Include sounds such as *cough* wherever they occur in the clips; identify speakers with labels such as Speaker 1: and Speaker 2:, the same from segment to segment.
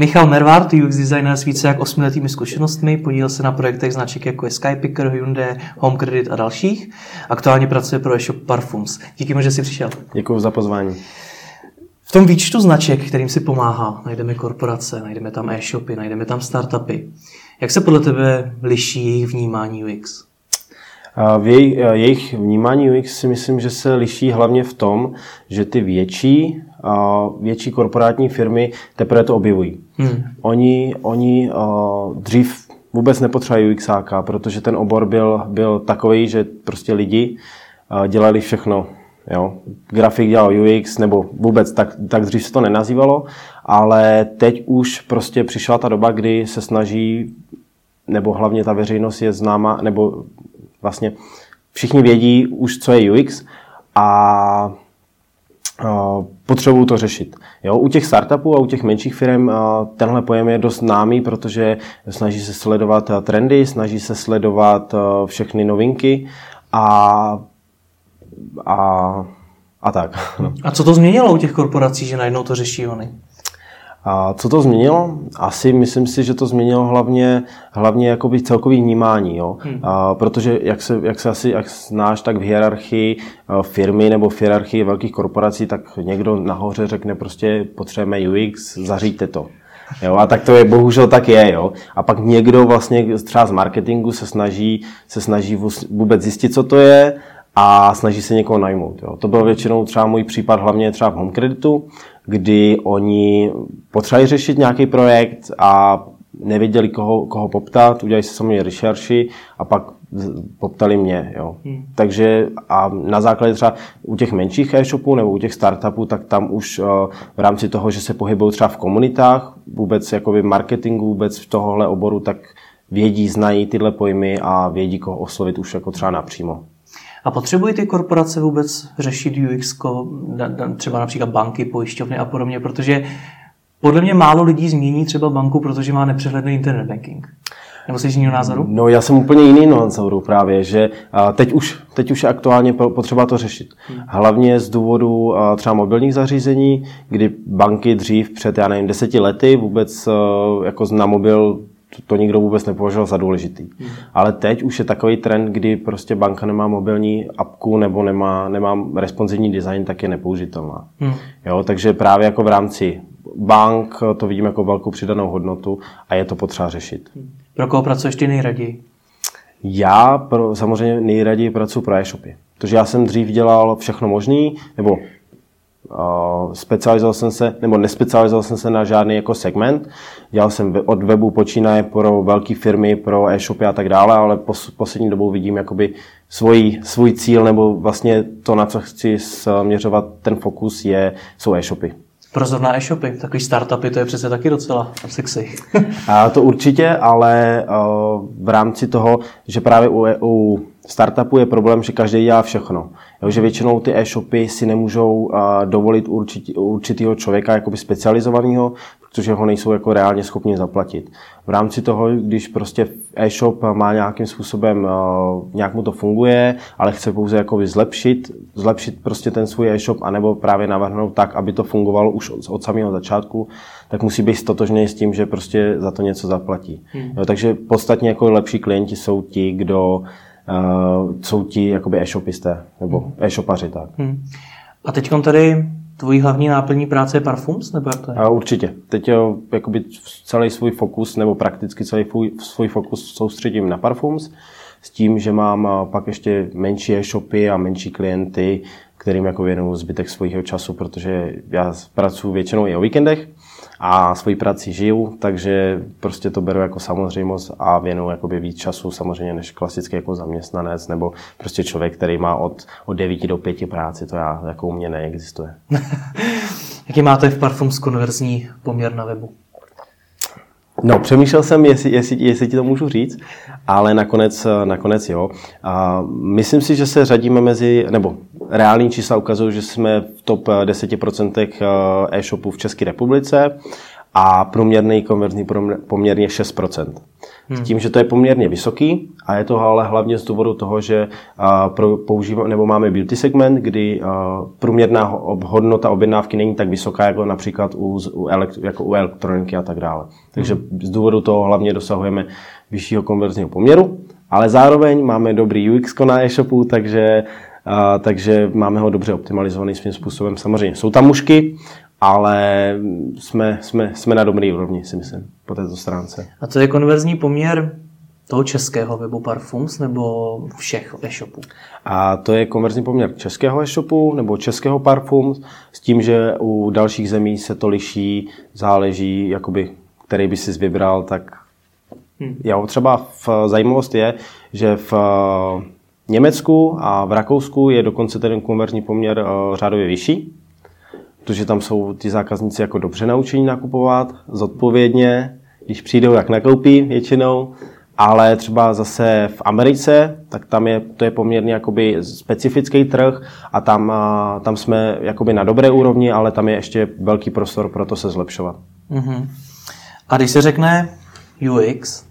Speaker 1: Michal Mervart, UX designer s více jak osmiletými zkušenostmi, podílel se na projektech značek jako je Skypicker, Hyundai, Home Credit a dalších. Aktuálně pracuje pro e-shop Parfums. Díky moc, že jsi přišel.
Speaker 2: Děkuji za pozvání.
Speaker 1: V tom výčtu značek, kterým si pomáhá, najdeme korporace, najdeme tam e-shopy, najdeme tam startupy. Jak se podle tebe liší jejich vnímání UX?
Speaker 2: V jej, jejich vnímání UX si myslím, že se liší hlavně v tom, že ty větší, větší korporátní firmy teprve to objevují. Hmm. Oni, oni dřív vůbec nepotřebují UXáka, protože ten obor byl, byl takový, že prostě lidi dělali všechno. Jo. Grafik dělal UX, nebo vůbec tak, tak dřív se to nenazývalo, ale teď už prostě přišla ta doba, kdy se snaží, nebo hlavně ta veřejnost je známa, nebo vlastně všichni vědí už, co je UX a potřebují to řešit. Jo, u těch startupů a u těch menších firm tenhle pojem je dost známý, protože snaží se sledovat trendy, snaží se sledovat všechny novinky a, a, a tak. *laughs*
Speaker 1: No. A co to změnilo u těch korporací, že najednou to řeší oni?
Speaker 2: A co to změnilo? Asi myslím si, že to změnilo hlavně, hlavně jakoby celkový vnímání. Jo? Hmm. A, protože jak se, jak se asi jak znáš, tak v hierarchii firmy nebo v hierarchii velkých korporací, tak někdo nahoře řekne prostě potřebujeme UX, zaříďte to. Jo, a tak to je, bohužel tak je, jo. A pak někdo vlastně třeba z marketingu se snaží, se snaží vůbec zjistit, co to je a snaží se někoho najmout. Jo. To byl většinou třeba můj případ, hlavně třeba v Home Creditu, kdy oni potřebovali řešit nějaký projekt a nevěděli, koho, koho poptat, udělali se samozřejmě rešerši a pak poptali mě. Jo. Hmm. Takže a na základě třeba u těch menších e-shopů nebo u těch startupů, tak tam už uh, v rámci toho, že se pohybují třeba v komunitách, vůbec jakoby marketingu, vůbec v tohohle oboru, tak vědí, znají tyhle pojmy a vědí, koho oslovit už jako třeba napřímo.
Speaker 1: A potřebují ty korporace vůbec řešit UX, třeba například banky, pojišťovny a podobně, protože podle mě málo lidí změní třeba banku, protože má nepřehledný internet banking. Nebo jsi jiného názoru?
Speaker 2: No já jsem úplně jiný názoru právě, že teď už, teď už je aktuálně potřeba to řešit. Hmm. Hlavně z důvodu třeba mobilních zařízení, kdy banky dřív před, já nevím, deseti lety vůbec jako na mobil to, to nikdo vůbec nepovažoval za důležitý. Hmm. Ale teď už je takový trend, kdy prostě banka nemá mobilní apku nebo nemá, nemá responsivní design, tak je nepoužitelná. Hmm. Jo, takže právě jako v rámci bank to vidím jako velkou přidanou hodnotu a je to potřeba řešit. Hmm.
Speaker 1: Pro koho pracuješ ty nejraději?
Speaker 2: Já pro, samozřejmě nejraději pracuji pro e-shopy. Protože já jsem dřív dělal všechno možný, nebo specializoval jsem se, nebo nespecializoval jsem se na žádný jako segment. Dělal jsem od webu počínaje pro velké firmy, pro e-shopy a tak dále, ale pos, poslední dobou vidím jakoby svůj, svůj cíl, nebo vlastně to, na co chci směřovat ten fokus, je, jsou e-shopy.
Speaker 1: Pro zrovna e-shopy, takový startupy, to je přece taky docela sexy. *laughs*
Speaker 2: a to určitě, ale v rámci toho, že právě u, u startupu je problém, že každý dělá všechno. Jo, že většinou ty e-shopy si nemůžou uh, dovolit určitý, určitýho člověka jakoby specializovaného, protože ho nejsou jako reálně schopni zaplatit. V rámci toho, když prostě e-shop má nějakým způsobem, uh, nějak mu to funguje, ale chce pouze jakoby zlepšit, zlepšit prostě ten svůj e-shop, anebo právě navrhnout tak, aby to fungovalo už od, od samého začátku, tak musí být stotožný s tím, že prostě za to něco zaplatí. Hmm. Jo, takže podstatně jako lepší klienti jsou ti, kdo uh, jsou ti jakoby e-shopisté nebo hmm. e-shopaři. Tak. Hmm.
Speaker 1: A teď tady tvojí hlavní náplní práce je Parfums, nebo jak to je?
Speaker 2: A určitě. Teď jo, jakoby celý svůj fokus, nebo prakticky celý svůj, svůj fokus soustředím na Parfums, s tím, že mám pak ještě menší e-shopy a menší klienty, kterým jako věnuju zbytek svého času, protože já pracuji většinou i o víkendech, a svoji prací žiju, takže prostě to beru jako samozřejmost a věnu jakoby víc času samozřejmě než klasický jako zaměstnanec nebo prostě člověk, který má od, od 9 do 5 práci, to já, jako u mě neexistuje. *laughs*
Speaker 1: Jaký máte v Parfums konverzní poměr na webu?
Speaker 2: No, přemýšlel jsem, jestli, jestli, jestli ti to můžu říct, ale nakonec, nakonec jo. A myslím si, že se řadíme mezi, nebo reální čísla ukazují, že jsme v top 10% eh, e-shopů v České republice a průměrný konverzní poměrně 6%. S tím, že to je poměrně vysoký a je to ale hlavně z důvodu toho, že pro používá, nebo máme beauty segment, kdy průměrná hodnota objednávky není tak vysoká jako například u, u, elekt, jako u elektroniky a tak dále. Takže z důvodu toho hlavně dosahujeme vyššího konverzního poměru, ale zároveň máme dobrý UX na e-shopu, takže a, takže máme ho dobře optimalizovaný svým způsobem. Samozřejmě jsou tam mušky, ale jsme, jsme, jsme na dobrý úrovni, si myslím, po této stránce.
Speaker 1: A co je konverzní poměr toho českého webu Parfums nebo všech e-shopů?
Speaker 2: A to je konverzní poměr českého e-shopu nebo českého Parfums s tím, že u dalších zemí se to liší, záleží, jakoby, který by si vybral, tak hmm. jo, třeba v, zajímavost je, že v Německu a v Rakousku je dokonce ten konverzní poměr uh, řádově vyšší, protože tam jsou ty zákazníci jako dobře naučení nakupovat, zodpovědně, když přijdou, jak nakoupí většinou, ale třeba zase v Americe, tak tam je, to je poměrně jakoby specifický trh a tam, tam jsme jakoby na dobré úrovni, ale tam je ještě velký prostor pro to se zlepšovat.
Speaker 1: Mm-hmm. A když se řekne UX,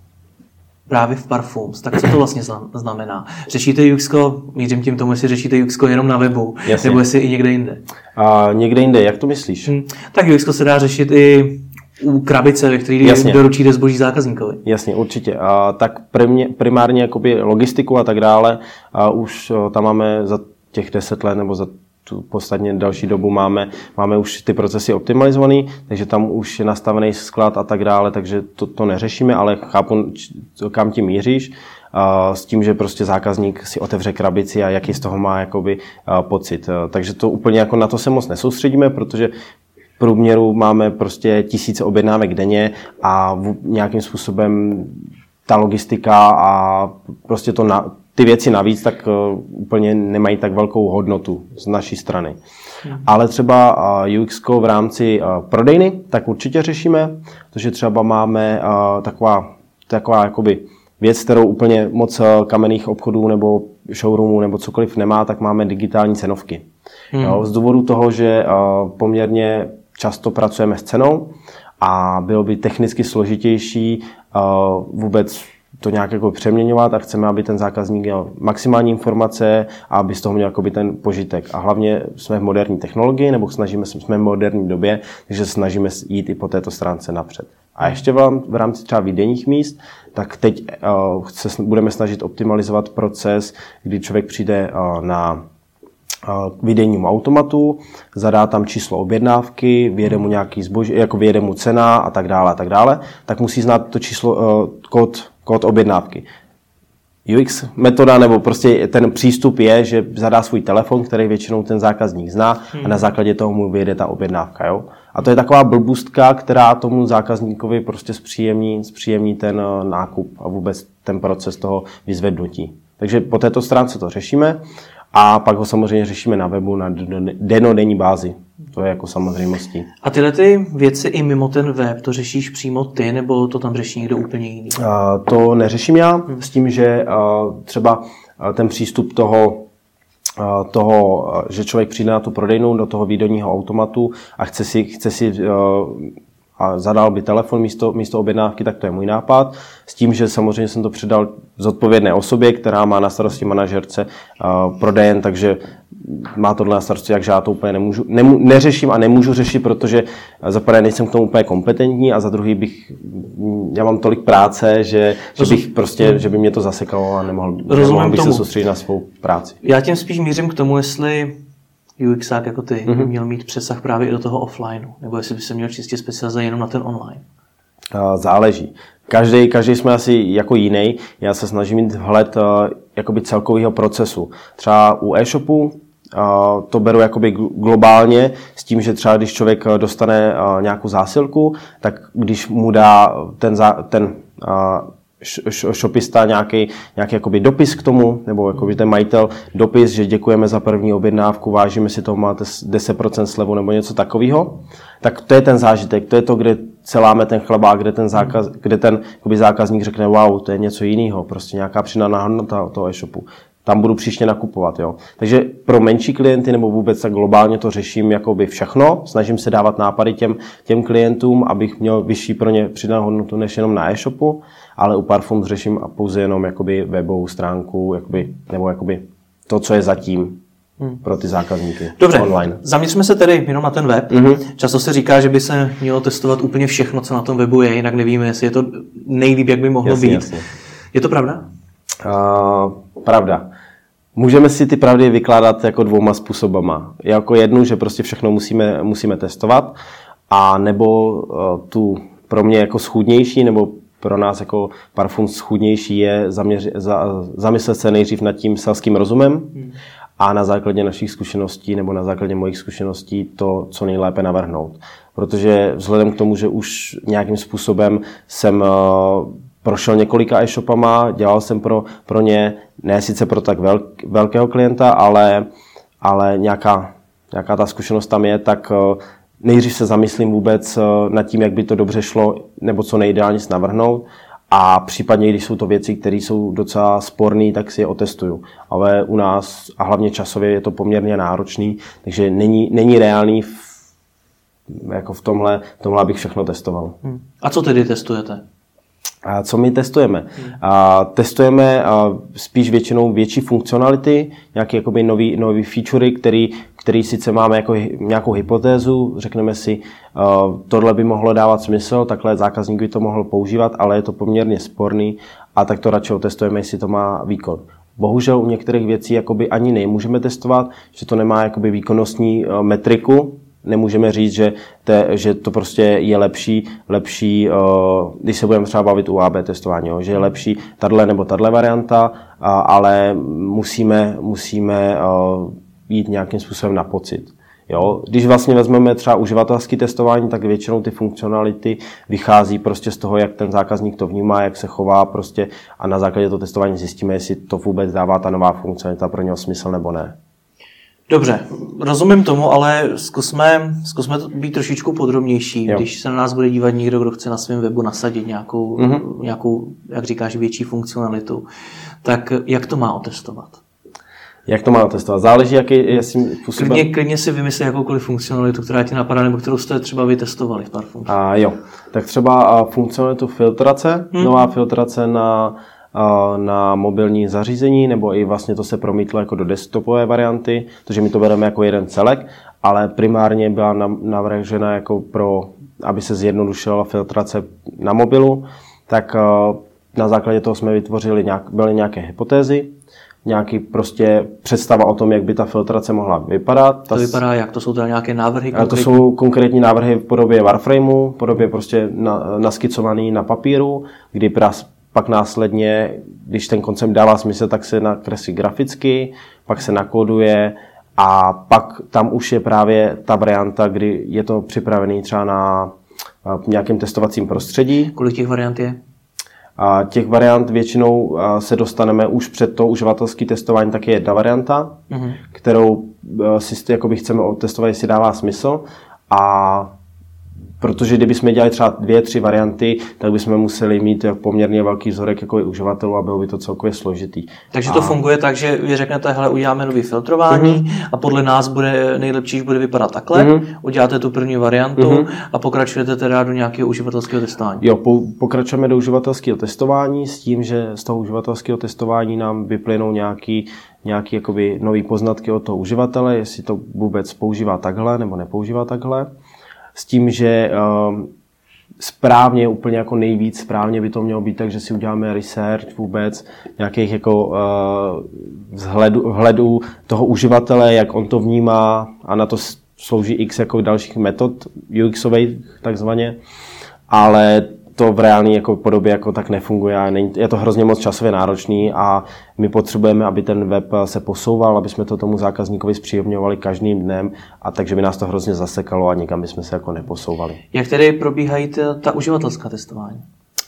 Speaker 1: právě v Parfums, tak co to vlastně znamená? Řešíte UX, mířím tím tomu, jestli řešíte UX jenom na webu, Jasně. nebo jestli i někde jinde?
Speaker 2: A někde jinde, jak to myslíš? Hmm,
Speaker 1: tak UX se dá řešit i u krabice, ve které Jasně. doručíte zboží zákazníkovi.
Speaker 2: Jasně, určitě. A tak primárně jakoby logistiku a tak dále, a už tam máme za těch deset let nebo za tu posledně další dobu máme, máme už ty procesy optimalizované, takže tam už je nastavený sklad a tak dále, takže to, to neřešíme, ale chápu, kam tím míříš, s tím, že prostě zákazník si otevře krabici a jaký z toho má jakoby pocit. Takže to úplně jako na to se moc nesoustředíme, protože v průměru máme prostě tisíce objednávek denně a nějakým způsobem ta logistika a prostě to na, ty věci navíc tak uh, úplně nemají tak velkou hodnotu z naší strany. Hmm. Ale třeba uh, UX v rámci uh, prodejny, tak určitě řešíme, protože třeba máme taková, taková jakoby věc, kterou úplně moc kamenných obchodů nebo showroomů nebo cokoliv nemá, tak máme digitální cenovky. Hmm. Jo, z důvodu toho, že poměrně často pracujeme s cenou a bylo by technicky složitější vůbec to nějak jako přeměňovat a chceme, aby ten zákazník měl maximální informace a aby z toho měl jakoby ten požitek. A hlavně jsme v moderní technologii, nebo snažíme se, jsme v moderní době, takže snažíme jít i po této stránce napřed. A ještě v rámci třeba výdejních míst, tak teď se budeme snažit optimalizovat proces, kdy člověk přijde uh, na k výdejnímu automatu, zadá tam číslo objednávky, vyjede mu nějaký zboží, jako vyjede mu cena a tak dále a tak dále, tak musí znát to číslo, kód kód objednávky. UX metoda nebo prostě ten přístup je, že zadá svůj telefon, který většinou ten zákazník zná hmm. a na základě toho mu vyjede ta objednávka. Jo? A to je taková blbůstka, která tomu zákazníkovi prostě zpříjemní, zpříjemní ten eh, nákup a vůbec ten proces toho vyzvednutí. Takže po této stránce to řešíme a pak ho samozřejmě řešíme na webu na denodenní bázi. To je jako samozřejmostí.
Speaker 1: A tyhle ty věci i mimo ten web, to řešíš přímo ty, nebo to tam řeší někdo úplně jiný? Uh,
Speaker 2: to neřeším já, hmm. s tím, že uh, třeba ten přístup toho toho, že člověk přijde na tu prodejnu do toho výdojního automatu a chce si, chce si a zadal by telefon místo, místo objednávky, tak to je můj nápad. S tím, že samozřejmě jsem to předal zodpovědné osobě, která má na starosti manažerce uh, prodejen, takže má tohle na starosti, takže já to úplně nemůžu, nemů, neřeším a nemůžu řešit, protože za prvé nejsem k tomu úplně kompetentní a za druhý bych, já mám tolik práce, že, že bych prostě, že by mě to zasekalo a nemohl, nemohl bych tomu. se soustředit na svou práci.
Speaker 1: Já tím spíš mířím k tomu, jestli UXák jako ty mm-hmm. měl mít přesah právě i do toho offlineu, nebo jestli by se měl čistě specializovat jenom na ten online?
Speaker 2: Záleží. Každý, každý jsme asi jako jiný. Já se snažím mít vhled jakoby celkového procesu. Třeba u e-shopu to beru jakoby globálně s tím, že třeba když člověk dostane nějakou zásilku, tak když mu dá ten, ten shopista nějaký, nějaký jakoby dopis k tomu, nebo jakoby ten majitel dopis, že děkujeme za první objednávku, vážíme si to, máte 10% slevu nebo něco takového, tak to je ten zážitek, to je to, kde celáme ten chlebák, kde ten, zákaz, kde ten jakoby zákazník řekne, wow, to je něco jiného, prostě nějaká přidaná hodnota toho e-shopu tam budu příště nakupovat. Jo. Takže pro menší klienty nebo vůbec tak globálně to řeším jakoby všechno. Snažím se dávat nápady těm, těm klientům, abych měl vyšší pro ně přidanou hodnotu než jenom na e-shopu, ale u Parfum řeším pouze jenom jakoby webovou stránku jakoby, nebo jakoby to, co je zatím hmm. pro ty zákazníky
Speaker 1: Dobře, online. zaměřme se tedy jenom na ten web. Mm-hmm. Často se říká, že by se mělo testovat úplně všechno, co na tom webu je, jinak nevíme, jestli je to nejlíp, jak by mohlo jasně, být. Jasně. Je to pravda?
Speaker 2: Uh, pravda. Můžeme si ty pravdy vykládat jako dvouma způsobama. Jako jednu, že prostě všechno musíme, musíme testovat, a nebo uh, tu pro mě jako schudnější, nebo pro nás jako parfum schudnější je zaměři, za, zamyslet se nejdřív nad tím selským rozumem a na základě našich zkušeností nebo na základě mojich zkušeností to, co nejlépe navrhnout. Protože vzhledem k tomu, že už nějakým způsobem jsem uh, prošel několika e-shopama, dělal jsem pro, pro ně, ne sice pro tak velk, velkého klienta, ale, ale nějaká, nějaká ta zkušenost tam je, tak uh, nejdřív se zamyslím vůbec uh, nad tím, jak by to dobře šlo, nebo co nejideálně navrhnout. A případně, když jsou to věci, které jsou docela sporné, tak si je otestuju. Ale u nás, a hlavně časově, je to poměrně náročný, takže není, není reálný v, jako v tomhle, v tomhle, abych všechno testoval.
Speaker 1: A co tedy testujete?
Speaker 2: A co my testujeme? A testujeme a spíš většinou větší funkcionality, nějaké jakoby nový, nový featurey, který, který sice máme jako nějakou hypotézu, řekneme si, uh, tohle by mohlo dávat smysl, takhle zákazník by to mohl používat, ale je to poměrně sporný a tak to radši otestujeme, jestli to má výkon. Bohužel u některých věcí jakoby ani nemůžeme testovat, že to nemá jakoby výkonnostní metriku, nemůžeme říct, že, te, že to prostě je lepší, lepší když se budeme třeba bavit u AB testování, že je lepší tahle nebo tahle varianta, ale musíme, musíme jít nějakým způsobem na pocit. Jo? Když vlastně vezmeme třeba uživatelské testování, tak většinou ty funkcionality vychází prostě z toho, jak ten zákazník to vnímá, jak se chová prostě a na základě toho testování zjistíme, jestli to vůbec dává ta nová funkcionalita pro něho smysl nebo ne.
Speaker 1: Dobře, rozumím tomu, ale zkusme, zkusme to být trošičku podrobnější. Jo. Když se na nás bude dívat někdo, kdo chce na svém webu nasadit nějakou, mm-hmm. nějakou, jak říkáš, větší funkcionalitu, tak jak to má otestovat?
Speaker 2: Jak to má otestovat? Záleží, jaký jestli způsobem...
Speaker 1: Klidně, klidně si vymyslí jakoukoliv funkcionalitu, která ti napadá, nebo kterou jste třeba vytestovali v Parfum.
Speaker 2: A jo, tak třeba funkcionalitu filtrace, hmm. nová filtrace na na mobilní zařízení, nebo i vlastně to se promítlo jako do desktopové varianty, takže my to bereme jako jeden celek, ale primárně byla navržena jako pro, aby se zjednodušila filtrace na mobilu, tak na základě toho jsme vytvořili nějak, byly nějaké hypotézy, nějaký prostě představa o tom, jak by ta filtrace mohla vypadat.
Speaker 1: To vypadá jak? To jsou teda nějaké návrhy?
Speaker 2: Konkrétní? To jsou konkrétní návrhy v podobě Warframeu, v podobě prostě na, naskicovaný na papíru, kdy pak následně, když ten koncept dává smysl, tak se nakreslí graficky, pak se nakoduje a pak tam už je právě ta varianta, kdy je to připravený třeba na nějakém testovacím prostředí.
Speaker 1: Kolik těch variant je?
Speaker 2: A těch variant většinou se dostaneme už před to uživatelské testování, tak je jedna varianta, mm-hmm. kterou si jakoby chceme otestovat, jestli dává smysl. A Protože kdybychom dělali třeba dvě, tři varianty, tak bychom museli mít poměrně velký vzorek jako uživatelů a bylo by to celkově složitý.
Speaker 1: Takže to a... funguje tak, že vy řeknete, hele, uděláme nový filtrování mm-hmm. a podle nás bude nejlepší, že bude vypadat takhle, mm-hmm. uděláte tu první variantu mm-hmm. a pokračujete teda do nějakého uživatelského testování.
Speaker 2: Jo, po, pokračujeme do uživatelského testování s tím, že z toho uživatelského testování nám vyplynou nějaký nějaký jakoby nový poznatky od toho uživatele, jestli to vůbec používá takhle nebo nepoužívá takhle s tím, že uh, správně, úplně jako nejvíc správně by to mělo být tak, že si uděláme research vůbec nějakých jako uh, vzhledu, vhledů toho uživatele, jak on to vnímá a na to slouží x jako dalších metod UXových takzvaně, ale to v reálné jako podobě jako tak nefunguje a je to hrozně moc časově náročný a my potřebujeme, aby ten web se posouval, aby jsme to tomu zákazníkovi zpříjemňovali každým dnem a takže by nás to hrozně zasekalo a nikam bychom se jako neposouvali.
Speaker 1: Jak tedy probíhají ta uživatelská testování?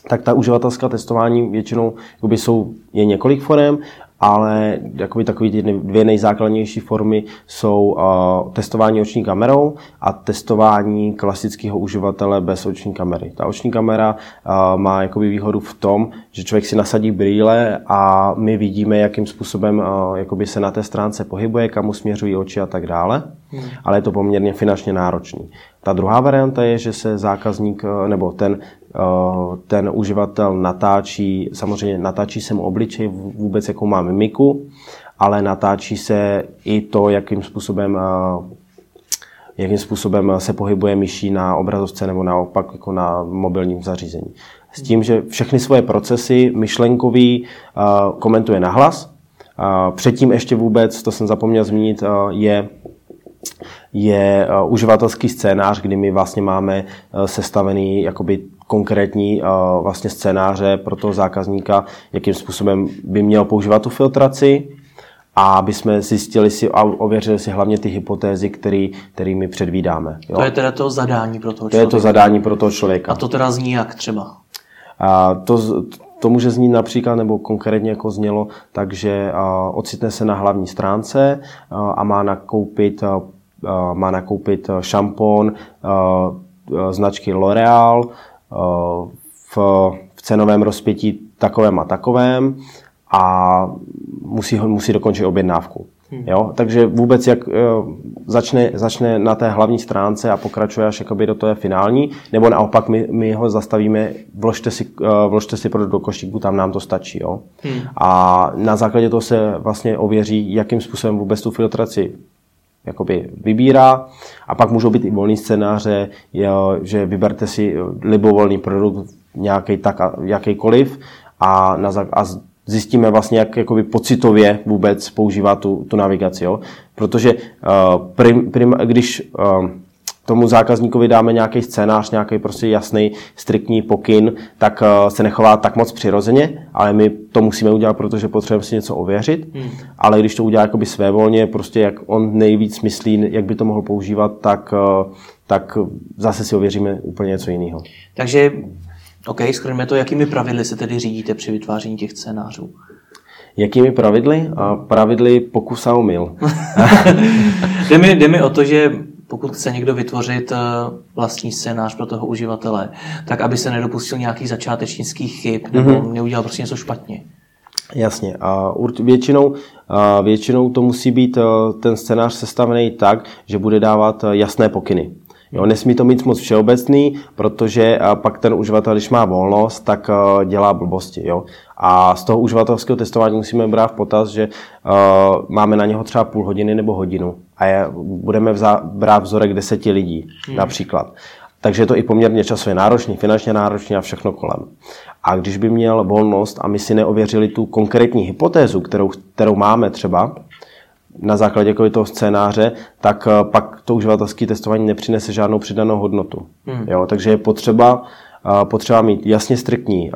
Speaker 2: Tak ta uživatelská testování většinou jsou, je několik forem ale jakoby takový ty dvě nejzákladnější formy jsou uh, testování oční kamerou a testování klasického uživatele bez oční kamery. Ta oční kamera uh, má jakoby výhodu v tom, že člověk si nasadí brýle a my vidíme, jakým způsobem uh, jakoby se na té stránce pohybuje, kam mu směřují oči a tak dále, hmm. ale je to poměrně finančně náročný. Ta druhá varianta je, že se zákazník nebo ten Eh, ten uživatel natáčí, samozřejmě natáčí se mu obličej, vůbec jakou má mimiku, ale natáčí se i to, jakým způsobem eh, jakým způsobem se pohybuje myší na obrazovce nebo naopak jako na mobilním zařízení. S tím, že všechny svoje procesy myšlenkový eh, komentuje nahlas. Předtím ještě vůbec, to jsem zapomněl zmínit, je je uživatelský scénář, kdy my vlastně máme sestavený jakoby konkrétní uh, vlastně scénáře pro toho zákazníka, jakým způsobem by měl používat tu filtraci a aby jsme zjistili si a ověřili si hlavně ty hypotézy, který, kterými předvídáme.
Speaker 1: Jo? To je teda to zadání pro toho
Speaker 2: člověka. To je to zadání pro toho člověka.
Speaker 1: A to teda zní jak třeba?
Speaker 2: A to, to může znít například, nebo konkrétně jako znělo, takže ocitne se na hlavní stránce a má nakoupit, má nakoupit šampon uh, značky L'Oreal, v, v cenovém rozpětí takovém a takovém a musí, musí dokončit objednávku. Hmm. Jo? Takže vůbec jak začne, začne na té hlavní stránce a pokračuje až jakoby do té finální, nebo naopak my, my ho zastavíme, vložte si, vložte si produkt do košíku, tam nám to stačí. Jo? Hmm. A na základě toho se vlastně ověří, jakým způsobem vůbec tu filtraci jakoby vybírá a pak můžou být i volný scénáře, že vyberte si libovolný produkt nějaký tak a jakýkoliv a, na, a zjistíme vlastně, jak jakoby pocitově vůbec používá tu, tu navigaci. Jo? Protože uh, prim, prim, když uh, tomu zákazníkovi dáme nějaký scénář, nějaký prostě jasný, striktní pokyn, tak uh, se nechová tak moc přirozeně, ale my to musíme udělat, protože potřebujeme si něco ověřit. Hmm. Ale když to udělá jakoby svévolně, prostě jak on nejvíc myslí, jak by to mohl používat, tak, uh, tak zase si ověříme úplně něco jiného.
Speaker 1: Takže, OK, schrňme to, jakými pravidly se tedy řídíte při vytváření těch scénářů?
Speaker 2: Jakými pravidly? Pravidly pokus a omyl. *laughs*
Speaker 1: jde, mi, jde mi o to, že pokud chce někdo vytvořit eh, vlastní scénář pro toho uživatele, tak aby se nedopustil nějakých začátečnických chyb nebo mm-hmm. neudělal prostě něco špatně.
Speaker 2: Jasně. A většinou, většinou to musí být eh, ten scénář sestavený tak, že bude dávat eh, jasné pokyny. Jo, nesmí to mít moc všeobecný, protože pak ten uživatel, když má volnost, tak dělá blbosti. Jo. A z toho uživatelského testování musíme brát v potaz, že uh, máme na něho třeba půl hodiny nebo hodinu a je, budeme vzá, brát vzorek deseti lidí hmm. například. Takže je to i poměrně časově náročný, finančně náročný a všechno kolem. A když by měl volnost a my si neověřili tu konkrétní hypotézu, kterou, kterou máme třeba, na základě toho scénáře, tak uh, pak to uživatelské testování nepřinese žádnou přidanou hodnotu. Hmm. Jo, takže je potřeba, uh, potřeba mít jasně striktní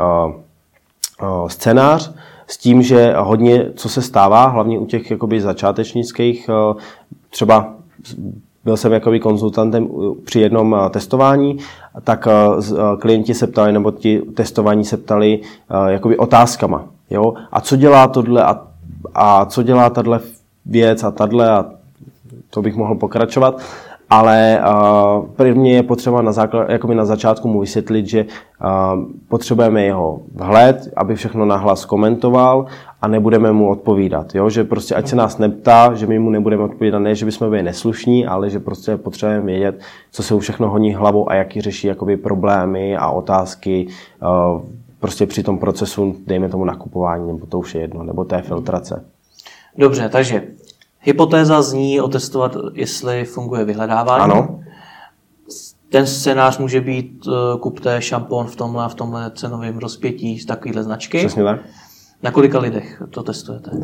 Speaker 2: Eh, scénář s tím, že hodně, co se stává, hlavně u těch jakoby začátečnických, eh, třeba byl jsem jakoby konzultantem při jednom eh, testování, tak klienti se ptali, nebo ti testování se ptali jakoby otázkama. Jo? A co dělá tohle a, a co dělá tahle věc a tahle a to bych mohl pokračovat ale uh, prvně je potřeba na, základ, jakoby na začátku mu vysvětlit, že uh, potřebujeme jeho vhled, aby všechno nahlas komentoval a nebudeme mu odpovídat. Jo? Že prostě ať se nás neptá, že my mu nebudeme odpovídat, ne, že bychom byli neslušní, ale že prostě potřebujeme vědět, co se u všechno honí hlavou a jaký řeší jakoby problémy a otázky uh, prostě při tom procesu, dejme tomu nakupování, nebo to už je jedno, nebo té filtrace.
Speaker 1: Dobře, takže Hypotéza zní otestovat, jestli funguje vyhledávání.
Speaker 2: Ano.
Speaker 1: Ten scénář může být uh, kupte šampon v tomhle a v tomhle cenovém rozpětí z takovéhle značky.
Speaker 2: Přesně tak.
Speaker 1: Na kolika lidech to testujete? Uh,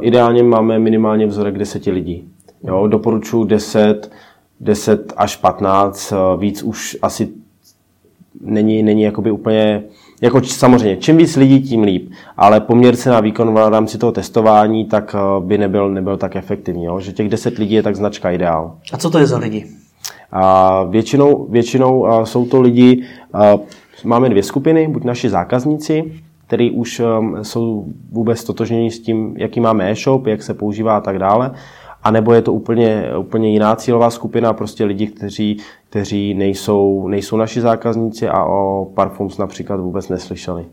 Speaker 2: ideálně máme minimálně vzorek 10 lidí. Jo, doporučuji 10, 10 až 15, uh, víc už asi není, není jakoby úplně jako samozřejmě, čím víc lidí, tím líp, ale poměr se na výkon v rámci toho testování tak eh, by nebyl, nebyl tak efektivní, jo? že těch 10 lidí je tak značka ideál.
Speaker 1: A co to je za lidi?
Speaker 2: A většinou, většinou jsou to lidi, máme dvě skupiny, buď naši zákazníci, který už um, jsou vůbec totožnění s tím, jaký máme e-shop, jak se používá a tak dále. A nebo je to úplně, úplně jiná cílová skupina, prostě lidi, kteří, kteří nejsou, nejsou naši zákazníci a o Parfums například vůbec neslyšeli.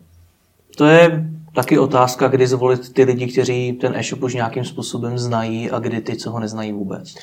Speaker 1: To je taky otázka, kdy zvolit ty lidi, kteří ten e-shop už nějakým způsobem znají a kdy ty, co ho neznají vůbec.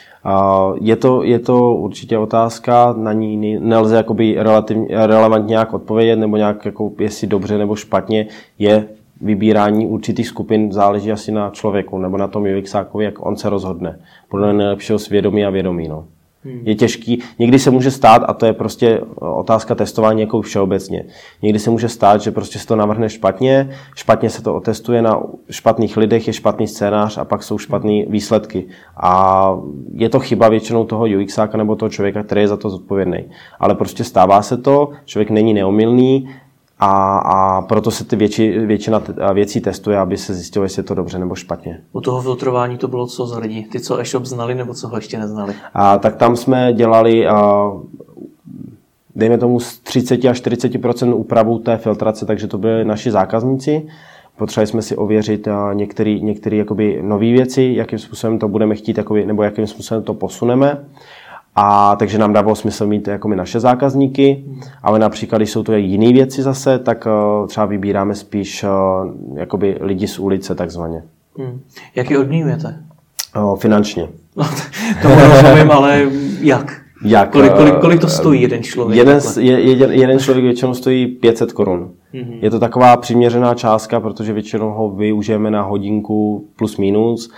Speaker 2: Je to, je to určitě otázka, na ní nelze jakoby relativně, relevantně nějak odpovědět, nebo nějak, jako, jestli dobře nebo špatně je vybírání určitých skupin záleží asi na člověku nebo na tom UXákovi, jak on se rozhodne. Podle nejlepšího svědomí a vědomí. No. Hmm. Je těžký, někdy se může stát, a to je prostě otázka testování jako všeobecně, někdy se může stát, že prostě se to navrhne špatně, špatně se to otestuje na špatných lidech, je špatný scénář a pak jsou špatné výsledky. A je to chyba většinou toho UXáka nebo toho člověka, který je za to zodpovědný. Ale prostě stává se to, člověk není neomilný, a, a proto se ty větši, většina věcí testuje, aby se zjistilo, jestli je to dobře nebo špatně.
Speaker 1: U toho filtrování to bylo co za lidi? Ty, co e-shop znali nebo co ho ještě neznali?
Speaker 2: A, tak tam jsme dělali a, dejme tomu z 30 až 40 úpravu té filtrace, takže to byli naši zákazníci. Potřebovali jsme si ověřit některé nové věci, jakým způsobem to budeme chtít, jakoby, nebo jakým způsobem to posuneme. A takže nám dávalo smysl mít jako my naše zákazníky, ale například, když jsou to jiné věci zase, tak uh, třeba vybíráme spíš uh, jakoby lidi z ulice takzvaně. Hmm.
Speaker 1: Jak je odměňujete?
Speaker 2: Uh, finančně.
Speaker 1: No, to rozumím, ale jak? Jak? Kolik, kolik, kolik to stojí jeden člověk?
Speaker 2: Jeden, jeden, jeden člověk většinou stojí 500 korun. Mm-hmm. Je to taková přiměřená částka, protože většinou ho využijeme na hodinku plus minus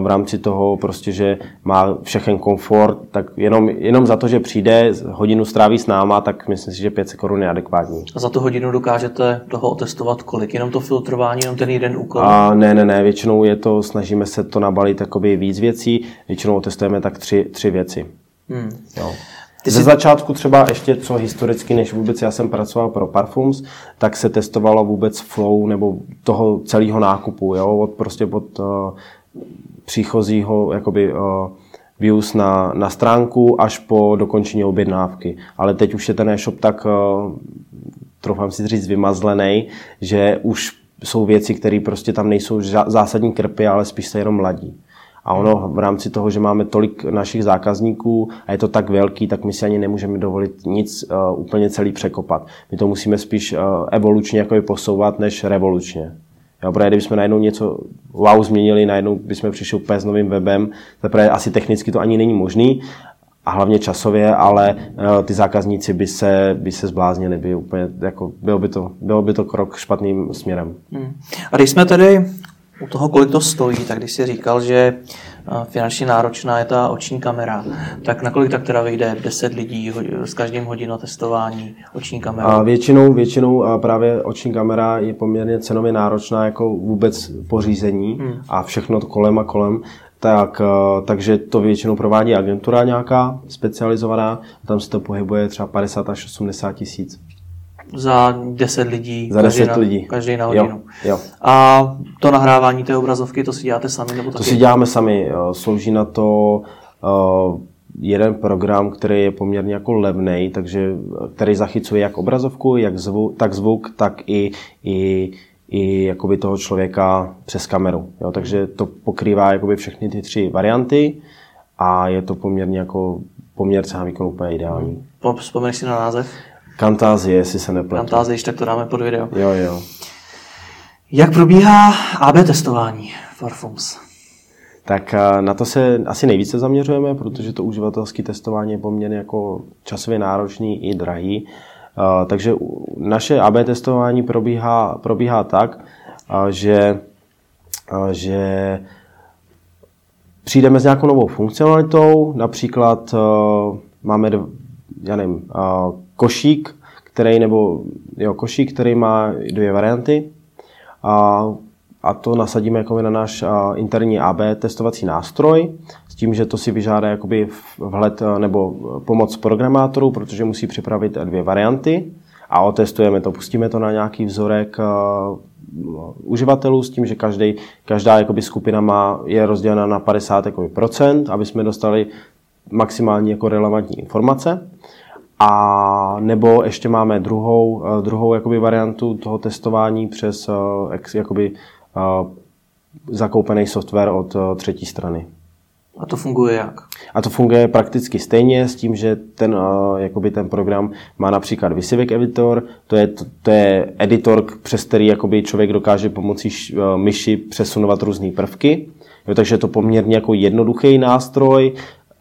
Speaker 2: v rámci toho prostě, že má všechen komfort, tak jenom, jenom za to, že přijde, hodinu stráví s náma, tak myslím si, že 500 korun je adekvátní.
Speaker 1: A za tu hodinu dokážete toho otestovat kolik? Jenom to filtrování, jenom ten jeden úkol?
Speaker 2: A ne, ne, ne, většinou je to, snažíme se to nabalit jakoby víc věcí, většinou otestujeme tak tři, tři věci. Hmm. Jo. Ty Ze začátku třeba ještě co historicky, než vůbec já jsem pracoval pro Parfums, tak se testovalo vůbec flow nebo toho celého nákupu, jo, od prostě od uh, příchozího jakoby, uh, views na, na stránku až po dokončení objednávky. Ale teď už je ten e-shop tak, uh, troufám si říct, vymazlený, že už jsou věci, které prostě tam nejsou zásadní krpy, ale spíš se jenom ladí. A ono v rámci toho, že máme tolik našich zákazníků a je to tak velký, tak my si ani nemůžeme dovolit nic uh, úplně celý překopat. My to musíme spíš uh, evolučně jako posouvat, než revolučně. Jo, protože kdybychom najednou něco wow změnili, najednou bychom přišli úplně s novým webem, teprve asi technicky to ani není možný, a hlavně časově, ale uh, ty zákazníci by se, by se zbláznili, by úplně, jako, bylo, by to, bylo by to krok špatným směrem. Hmm.
Speaker 1: A když jsme tady u toho, kolik to stojí, tak když jsi říkal, že finančně náročná je ta oční kamera, tak na kolik tak teda vyjde 10 lidí s každým hodinou testování oční kamera?
Speaker 2: A většinou, většinou právě oční kamera je poměrně cenově náročná jako vůbec pořízení hmm. a všechno kolem a kolem. Tak, takže to většinou provádí agentura nějaká specializovaná, tam se to pohybuje třeba 50 až 80 tisíc
Speaker 1: za 10 lidí.
Speaker 2: Za 10 každý lidí.
Speaker 1: Na, každý na hodinu. Jo,
Speaker 2: jo.
Speaker 1: A to nahrávání té obrazovky, to si děláte sami? Nebo taky?
Speaker 2: To si děláme sami. Slouží na to uh, jeden program, který je poměrně jako levný, takže který zachycuje jak obrazovku, jak zvuk, tak zvuk, tak i, i i jakoby toho člověka přes kameru. Jo? Takže to pokrývá jakoby všechny ty tři varianty a je to poměrně jako poměr třeba výkon úplně ideální.
Speaker 1: Vzpomeneš si na název?
Speaker 2: Kantázie, jestli se nepletu.
Speaker 1: Kantázie, tak to dáme pod video.
Speaker 2: Jo, jo.
Speaker 1: Jak probíhá AB testování Farfums?
Speaker 2: Tak eh, na to se asi nejvíce zaměřujeme, protože to uživatelské testování je poměrně jako časově náročný i drahý. Eh, takže naše AB testování probíhá, probíhá tak, eh, že, že přijdeme s nějakou novou funkcionalitou, například máme, já nevím, košík, který, nebo jo, košík, který má dvě varianty. A, a to nasadíme jako na náš interní AB testovací nástroj, s tím, že to si vyžádá jakoby vhled nebo pomoc programátorů, protože musí připravit dvě varianty a otestujeme to, pustíme to na nějaký vzorek uživatelů s tím, že každý, každá jakoby skupina má, je rozdělena na 50 jakoby, procent, aby jsme dostali maximální jako relevantní informace A nebo ještě máme druhou, druhou jakoby variantu toho testování přes jakoby, zakoupený software od třetí strany.
Speaker 1: A to funguje jak?
Speaker 2: A to funguje prakticky stejně s tím, že ten, jakoby ten program má například Visivek editor, to je, to, to je editor, přes který jakoby člověk dokáže pomocí myši přesunovat různé prvky. Jo, takže je to poměrně jako jednoduchý nástroj,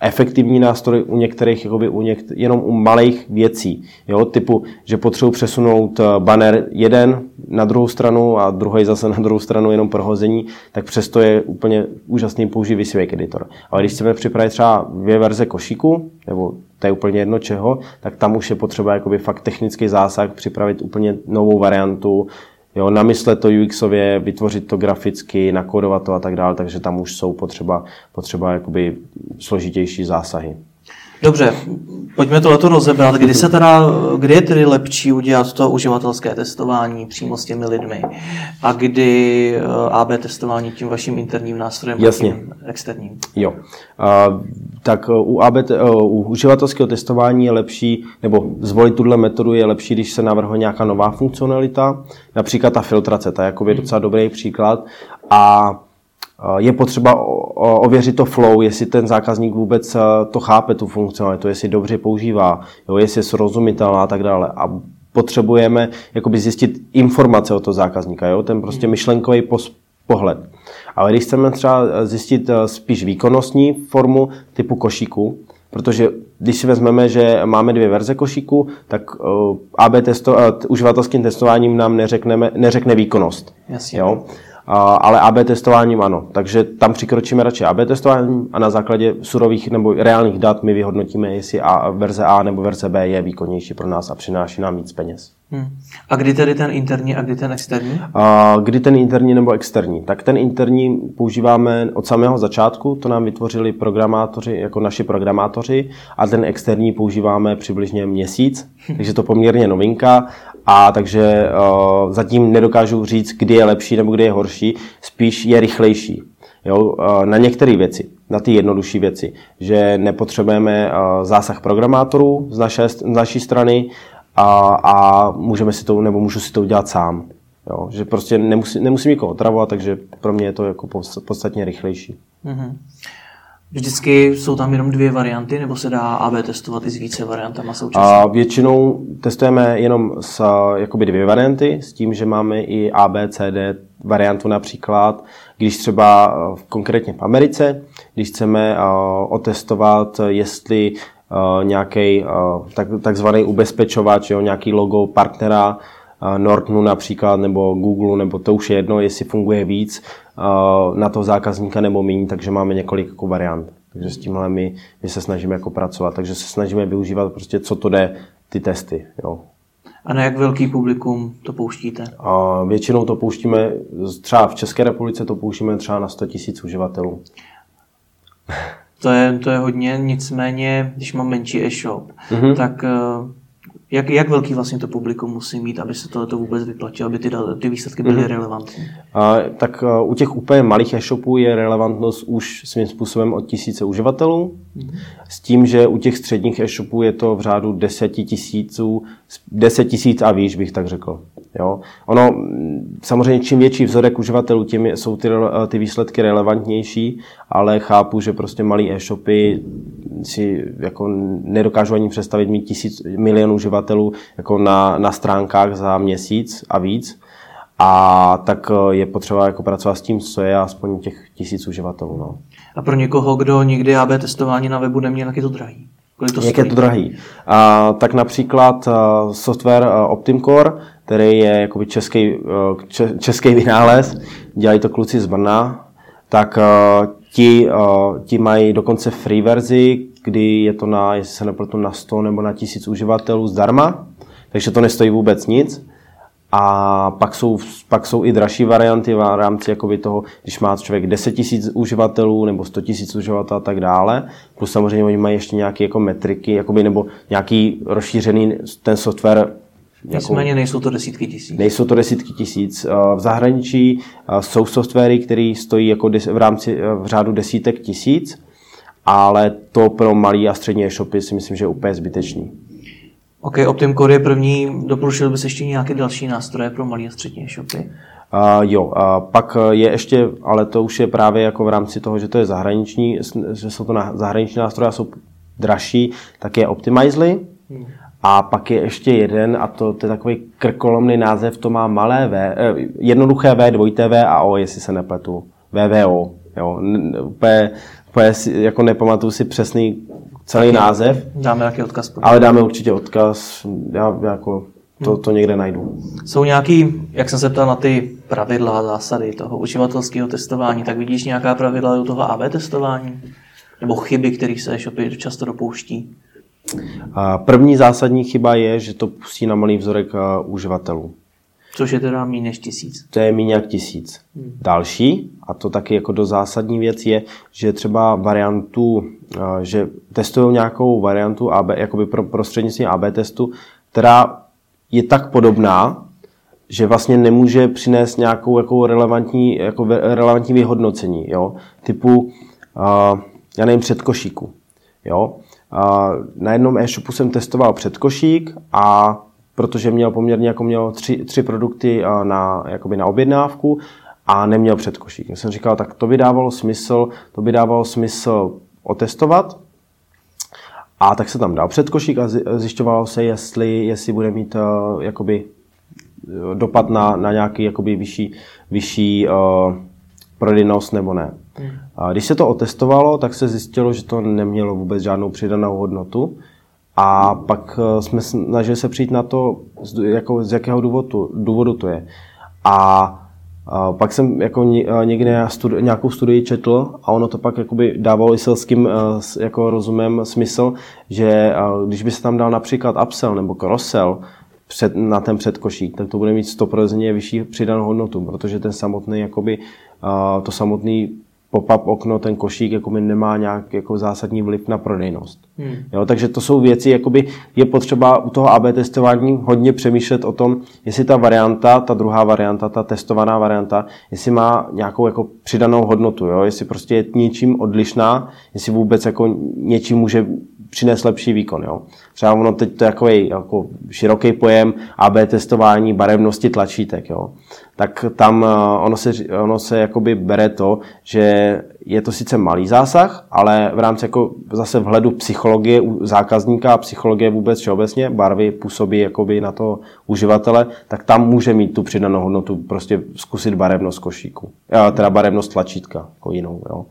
Speaker 2: efektivní nástroj u některých, jakoby u něk- jenom u malých věcí. Jo? Typu, že potřebuji přesunout eh, banner jeden na druhou stranu a druhý zase na druhou stranu jenom pro hození, tak přesto je úplně úžasný použít Swag editor. Ale když chceme připravit třeba dvě verze košíku, nebo to je úplně jedno čeho, tak tam už je potřeba jakoby fakt technický zásah, připravit úplně novou variantu, Jo, namyslet to UXově, vytvořit to graficky, nakodovat to a tak dále, takže tam už jsou potřeba, potřeba jakoby složitější zásahy.
Speaker 1: Dobře, pojďme tohleto rozebrat. Kdy, se teda, kdy je tedy lepší udělat to uživatelské testování přímo s těmi lidmi a kdy eh, AB testování tím vaším interním nástrojem
Speaker 2: Jasně.
Speaker 1: externím?
Speaker 2: Jo. Uh, tak u, AB, uh, u uživatelského testování je lepší, nebo zvolit tuhle metodu je lepší, když se navrhuje nějaká nová funkcionalita, například ta filtrace, ta je jako docela dobrý příklad. A je potřeba ověřit to flow, jestli ten zákazník vůbec eh, to chápe, tu funkcionalitu, jestli dobře používá, jo, jestli je srozumitelná a tak dále. A potřebujeme jakoby zjistit informace o toho zákazníka, jo? ten prostě hmm. myšlenkový pohled. Ale když chceme třeba zjistit eh, spíš výkonnostní formu typu košíku, protože když si vezmeme, že máme dvě verze košíku, tak eh, AB testo, uživatelským testováním nám neřekneme, neřekne výkonnost.
Speaker 1: Jasně.
Speaker 2: Jo? Ale AB testováním ano. Takže tam přikročíme radši AB testováním a na základě surových nebo reálných dat my vyhodnotíme, jestli A, verze A nebo verze B je výkonnější pro nás a přináší nám víc peněz.
Speaker 1: Hmm. A kdy tedy ten interní a kdy ten externí?
Speaker 2: A kdy ten interní nebo externí? Tak ten interní používáme od samého začátku, to nám vytvořili programátoři, jako naši programátoři, a ten externí používáme přibližně měsíc, takže to poměrně novinka a takže uh, zatím nedokážu říct, kdy je lepší nebo kdy je horší, spíš je rychlejší. Jo, na některé věci, na ty jednodušší věci, že nepotřebujeme zásah programátorů z, naše, z naší strany a, a můžeme si to, nebo můžu si to udělat sám. Jo, že prostě nemusí, nemusím nikoho otravovat, takže pro mě je to jako podstatně rychlejší. Mm-hmm.
Speaker 1: Vždycky jsou tam jenom dvě varianty, nebo se dá AB testovat i s více variantama současně?
Speaker 2: A většinou testujeme jenom s jakoby dvě varianty, s tím, že máme i AB, CD variantu například, když třeba konkrétně v Americe, když chceme otestovat, jestli nějaký tak, takzvaný ubezpečovač, jo, nějaký logo partnera, Nortonu například, nebo Google, nebo to už je jedno, jestli funguje víc na toho zákazníka nebo méně, takže máme několik jako variant. Takže s tímhle my, my se snažíme jako pracovat, takže se snažíme využívat prostě, co to jde, ty testy. Jo.
Speaker 1: A na jak velký publikum to pouštíte?
Speaker 2: A většinou to pouštíme, třeba v České republice to pouštíme třeba na 100 000 uživatelů.
Speaker 1: To je, to je hodně, nicméně, když mám menší e-shop, mm-hmm. tak eh, jak, jak velký vlastně to publikum musí mít, aby se to vůbec vyplatilo, aby ty, ty výsledky byly mm-hmm. relevantní?
Speaker 2: A, tak a, u těch úplně malých e-shopů je relevantnost už svým způsobem od tisíce uživatelů, mm-hmm. s tím, že u těch středních e-shopů je to v řádu deseti tisíců, deset tisíc a výš, bych tak řekl. Jo? Ono, samozřejmě čím větší vzorek uživatelů, tím jsou ty, ty výsledky relevantnější, ale chápu, že prostě malý e-shopy si jako nedokážu ani představit mít tisíc milionů uživatelů jako na, na stránkách za měsíc a víc. A tak eh, je potřeba jako pracovat s tím, co je aspoň těch tisíc uživatelů. No.
Speaker 1: A pro někoho, kdo nikdy AB testování na webu neměl, jak je to drahý?
Speaker 2: Kolik to Jak je to drahý? A, tak například uh, software OptimCore, který je jakoby český, uh, český vynález, dělají to kluci z Brna, tak uh, ti, uh, ti mají dokonce free verzi, kdy je to na, jestli se nepletu, na 100 nebo na 1000 uživatelů zdarma, takže to nestojí vůbec nic. A pak jsou, pak jsou i dražší varianty v rámci jakoby toho, když má člověk 10 000 uživatelů nebo 100 000 uživatelů a tak dále. Plus samozřejmě oni mají ještě nějaké jako metriky, jakoby, nebo nějaký rozšířený ten software
Speaker 1: Nicméně nejsou to desítky tisíc.
Speaker 2: Nejsou to desítky tisíc. V zahraničí jsou softwary, které stojí jako v rámci v řádu desítek tisíc, ale to pro malý a střední e-shopy si myslím, že je úplně zbytečný.
Speaker 1: OK, OptimCore je první. Doporučil bys ještě nějaké další nástroje pro malé a střední e-shopy?
Speaker 2: Uh, jo, uh, pak je ještě, ale to už je právě jako v rámci toho, že to je zahraniční, že jsou to na, zahraniční nástroje a jsou dražší, tak je Optimizely. Hmm. A pak je ještě jeden, a to, to je takový krkolomný název, to má malé V, eh, jednoduché V, dvojité V a O, jestli se nepletu. VVO. Jo. Úplně, úplně jako nepamatuju si přesný celý název.
Speaker 1: Dáme nějaký odkaz.
Speaker 2: Potom. Ale dáme určitě odkaz. Já jako to, to někde najdu.
Speaker 1: Jsou nějaký, jak jsem se ptal na ty pravidla, zásady toho uživatelského testování, tak vidíš nějaká pravidla u toho AB testování? Nebo chyby, které se e-shopy často dopouští?
Speaker 2: První zásadní chyba je, že to pustí na malý vzorek uživatelů.
Speaker 1: Což je teda méně než tisíc.
Speaker 2: To je méně jak tisíc. Hmm. Další, a to taky jako do zásadní věc je, že třeba variantu, že testují nějakou variantu AB, jakoby pro, prostřednictvím AB testu, která je tak podobná, že vlastně nemůže přinést nějakou jako relevantní, jako relevantní vyhodnocení, jo? typu, uh, já nevím, předkošíku. Jo? Uh, na jednom e-shopu jsem testoval předkošík a protože měl poměrně jako měl tři, tři produkty uh, na, jakoby na objednávku a neměl předkošík. Já jsem říkal, tak to by dávalo smysl, to by dávalo smysl otestovat, a tak se tam dal předkošík a zjišťovalo se, jestli, jestli bude mít uh, jakoby dopad na, na nějaký jakoby vyšší, vyšší uh, prodejnost nebo ne. Hmm. A když se to otestovalo, tak se zjistilo, že to nemělo vůbec žádnou přidanou hodnotu. A pak uh, jsme snažili se přijít na to, jako z jakého důvodu, důvodu to je. A a pak jsem jako někde studi- nějakou studii četl a ono to pak jakoby dávalo i selským jako rozumem smysl, že když by se tam dal například upsell nebo cross-sell, před, na ten předkošík, tak to bude mít 100% vyšší přidanou hodnotu, protože ten samotný, jakoby, to samotný pop-up okno, ten košík jakoby nemá nějak jako zásadní vliv na prodejnost. Hmm. Jo, takže to jsou věci, jakoby je potřeba u toho AB testování hodně přemýšlet o tom, jestli ta varianta, ta druhá varianta, ta testovaná varianta, jestli má nějakou jako přidanou hodnotu, jo? jestli prostě je něčím odlišná, jestli vůbec jako něčím může přinést lepší výkon. Jo? Třeba ono teď to je takový jako široký pojem AB testování barevnosti tlačítek. Jo? Tak tam eh, ono se, ono se jakoby bere to, že je to sice malý zásah, ale v rámci jako zase vhledu psychologie zákazníka a psychologie vůbec všeobecně, barvy působí jakoby na to uživatele, tak tam může mít tu přidanou hodnotu prostě zkusit barevnost košíku. Teda barevnost tlačítka jako jinou. Jo.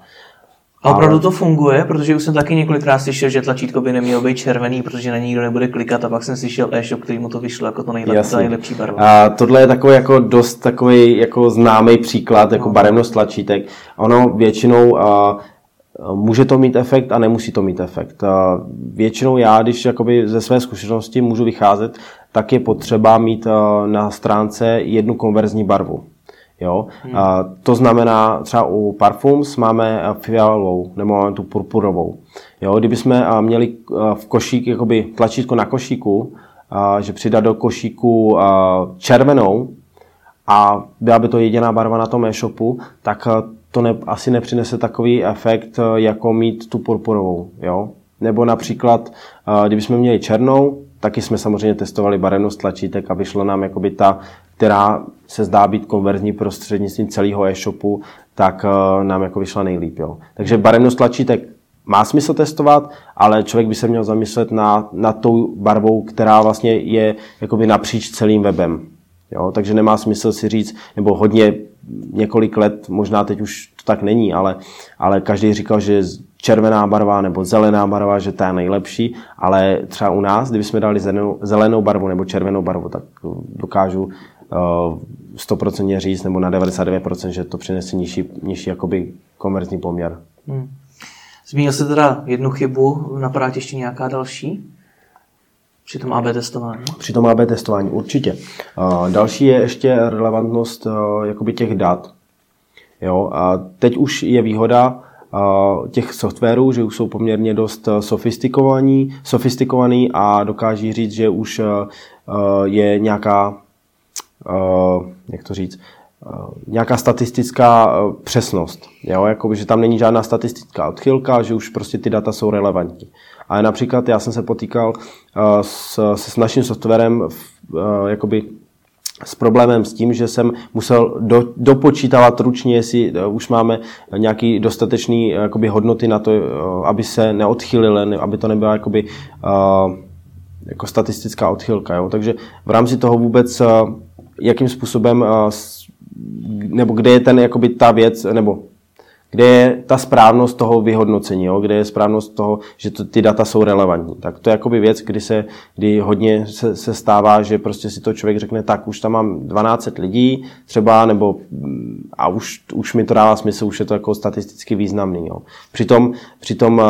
Speaker 1: A opravdu to funguje, protože už jsem taky několikrát slyšel, že tlačítko by nemělo být červený, protože na ní nikdo nebude klikat a pak jsem slyšel e-shop, který mu to vyšlo jako to nejlepší, nejlepší barva.
Speaker 2: A tohle je takový jako dost takový jako známý příklad, jako no. barevnost tlačítek. Ono většinou a, může to mít efekt a nemusí to mít efekt. A většinou já, když jakoby ze své zkušenosti můžu vycházet, tak je potřeba mít na stránce jednu konverzní barvu. Jo? Hmm. A to znamená, třeba u Parfums máme fialovou nebo máme tu purpurovou. Jo? Kdybychom měli v košík, jakoby tlačítko na košíku, že přidat do košíku červenou a byla by to jediná barva na tom e-shopu, tak to ne, asi nepřinese takový efekt, jako mít tu purpurovou. Jo? Nebo například, kdybychom měli černou, taky jsme samozřejmě testovali barevnost tlačítek a vyšlo nám jakoby ta která se zdá být konverzní prostřednictvím celého e-shopu, tak eh, nám jako vyšla nejlíp. Jo. Takže barevnost tlačítek má smysl testovat, ale člověk by se měl zamyslet na, na tou barvou, která vlastně je jakoby napříč celým webem. Jo, takže nemá smysl si říct, nebo hodně několik let, možná teď už to tak není, ale, ale každý říkal, že červená barva nebo zelená barva, že ta je nejlepší, ale třeba u nás, kdybychom dali zelenou, zelenou barvu nebo červenou barvu, tak dokážu 100% říct, nebo na 99%, že to přinese nižší, nižší jakoby konverzní poměr. Hmm.
Speaker 1: Zmínil jsi teda jednu chybu, napadá ještě nějaká další? Při tom AB testování?
Speaker 2: Při tom AB testování určitě. Další je ještě relevantnost uh, jakoby těch dat. Jo, a teď už je výhoda uh, těch softwarů, že už jsou poměrně dost sofistikovaní, sofistikovaný a dokáží říct, že už je nějaká jak to říct, nějaká statistická přesnost. Jo? Jakoby, že tam není žádná statistická odchylka, že už prostě ty data jsou relevantní. Ale například já jsem se potýkal s, se s naším softwarem jakoby s problémem s tím, že jsem musel do, dopočítávat ručně, jestli uh, už máme nějaký dostatečný jakoby, hodnoty na to, aby se neodchylily, aby to nebyla jakoby, jako statistická odchylka. Jo? Takže v rámci toho vůbec, jakým způsobem, nebo kde je ten, jakoby, ta věc, nebo kde je ta správnost toho vyhodnocení, jo? kde je správnost toho, že to, ty data jsou relevantní. Tak to je jakoby věc, kdy, se, kdy hodně se, se stává, že prostě si to člověk řekne, tak už tam mám 12 lidí třeba, nebo a už, už mi to dává smysl, už je to jako statisticky významný. Jo? Přitom, přitom,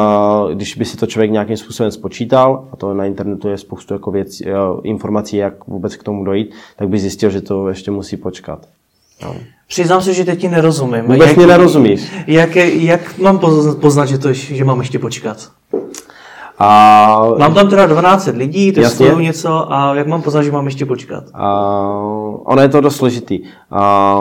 Speaker 2: když by si to člověk nějakým způsobem spočítal, a to na internetu je spoustu jako věc, informací, jak vůbec k tomu dojít, tak by zjistil, že to ještě musí počkat.
Speaker 1: Jo. Přiznám se, že teď ti nerozumím.
Speaker 2: Vůbec
Speaker 1: jak,
Speaker 2: mě nerozumíš.
Speaker 1: Jak, jak mám poznat, že, to, že mám ještě počkat?
Speaker 2: A...
Speaker 1: Mám tam teda 12 lidí, testuju něco a jak mám poznat, že mám ještě počkat?
Speaker 2: A... Ono je to dost složitý. A...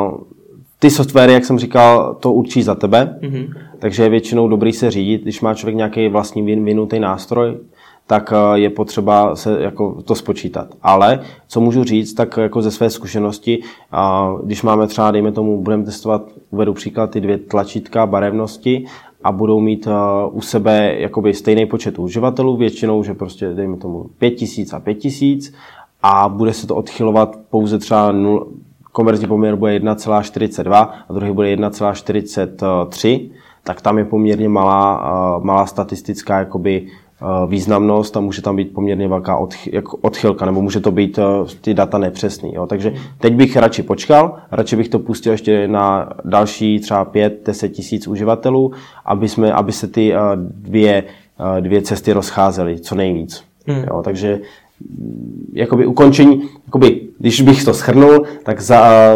Speaker 2: Ty softwary, jak jsem říkal, to určí za tebe, mm-hmm. takže je většinou dobrý se řídit, když má člověk nějaký vlastní vynutý nástroj, tak eh, je potřeba se jako to spočítat. Ale co můžu říct, tak jako ze své zkušenosti, když máme třeba, dejme tomu, budeme testovat, uvedu příklad, ty dvě tlačítka barevnosti a budou mít eh, u sebe jakoby stejný počet uživatelů, většinou, že prostě dejme tomu 5000 a 5000 a bude se to odchylovat pouze třeba 0, konverzní poměr bude 1,42 a druhý bude 1,43, tak tam je poměrně malá, eh, malá statistická jakoby významnost a může tam být poměrně velká odchylka, nebo může to být eh, ty data nepřesný. Jo. Takže teď bych radši počkal, radši bych to pustil ještě na další třeba 5-10 tisíc uživatelů, aby, jsme, aby se ty eh, dvě, dvě cesty rozcházely co nejvíc. Hmm. Jo. Takže jakoby ukončení, jakoby, když bych to schrnul, tak za,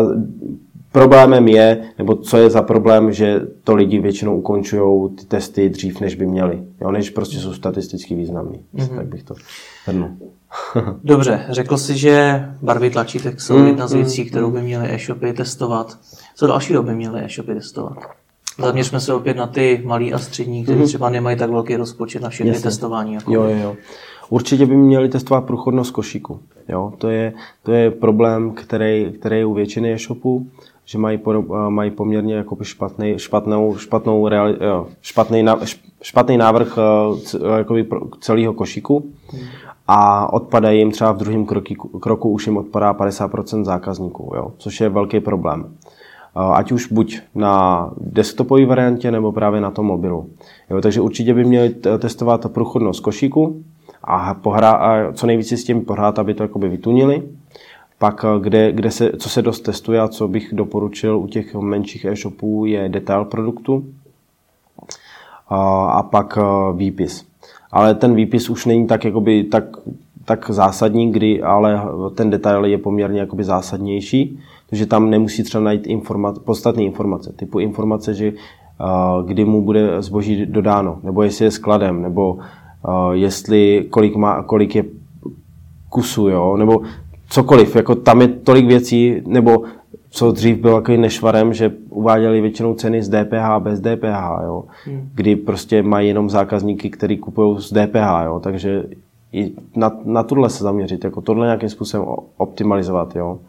Speaker 2: Problémem je, nebo co je za problém, že to lidi většinou ukončují ty testy dřív, než by měli. Jo, než prostě jsou statisticky významný. Mm-hmm. Tak bych to hrnul. *laughs*
Speaker 1: Dobře, řekl jsi, že barvy tlačítek jsou mm, jedna z věcí, mm, kterou by měly e-shopy testovat. Co dalšího by měly e-shopy testovat? Zaměřme se opět na ty malí a střední, kteří mm-hmm. třeba nemají tak velký rozpočet na všechny Jasně. testování. Jako
Speaker 2: jo, jo, jo. Určitě by měli testovat průchodnost košíku. Jo? To, je, to je problém, který, který je u většiny e-shopů že mají, mají poměrně jako špatný, špatnou, špatnou reali, jo, špatný, špatný návrh jakoby celého košíku a odpadají jim třeba v druhém kroku, kroku už jim odpadá 50% zákazníků, jo, což je velký problém. Ať už buď na desktopové variantě, nebo právě na tom mobilu. Jo, takže určitě by měli testovat průchodnost košíku a, pohrá, a co nejvíce s tím pohrát, aby to jakoby vytunili pak, eh, kde, kde se, co se dost testuje a co bych doporučil u těch menších e-shopů, je detail produktu a, pak eh, výpis. Ale ten výpis už není tak, jakoby, tak, tak zásadní, kdy ale ten detail je poměrně jakoby zásadnější, takže tam nemusí třeba najít informa- podstatné informace, typu informace, že uh, kdy mu bude zboží dodáno, nebo jestli je skladem, nebo jestli kolik, má, kolik je kusů, jo? nebo cokoliv, jako tam je tolik věcí, nebo co dřív bylo takový nešvarem, že uváděli většinou ceny z DPH bez DPH, jo? Hmm. kdy prostě mají jenom zákazníky, který kupují z DPH, jo? takže i na, na tohle se zaměřit, jako tohle nějakým způsobem optimalizovat. Jo?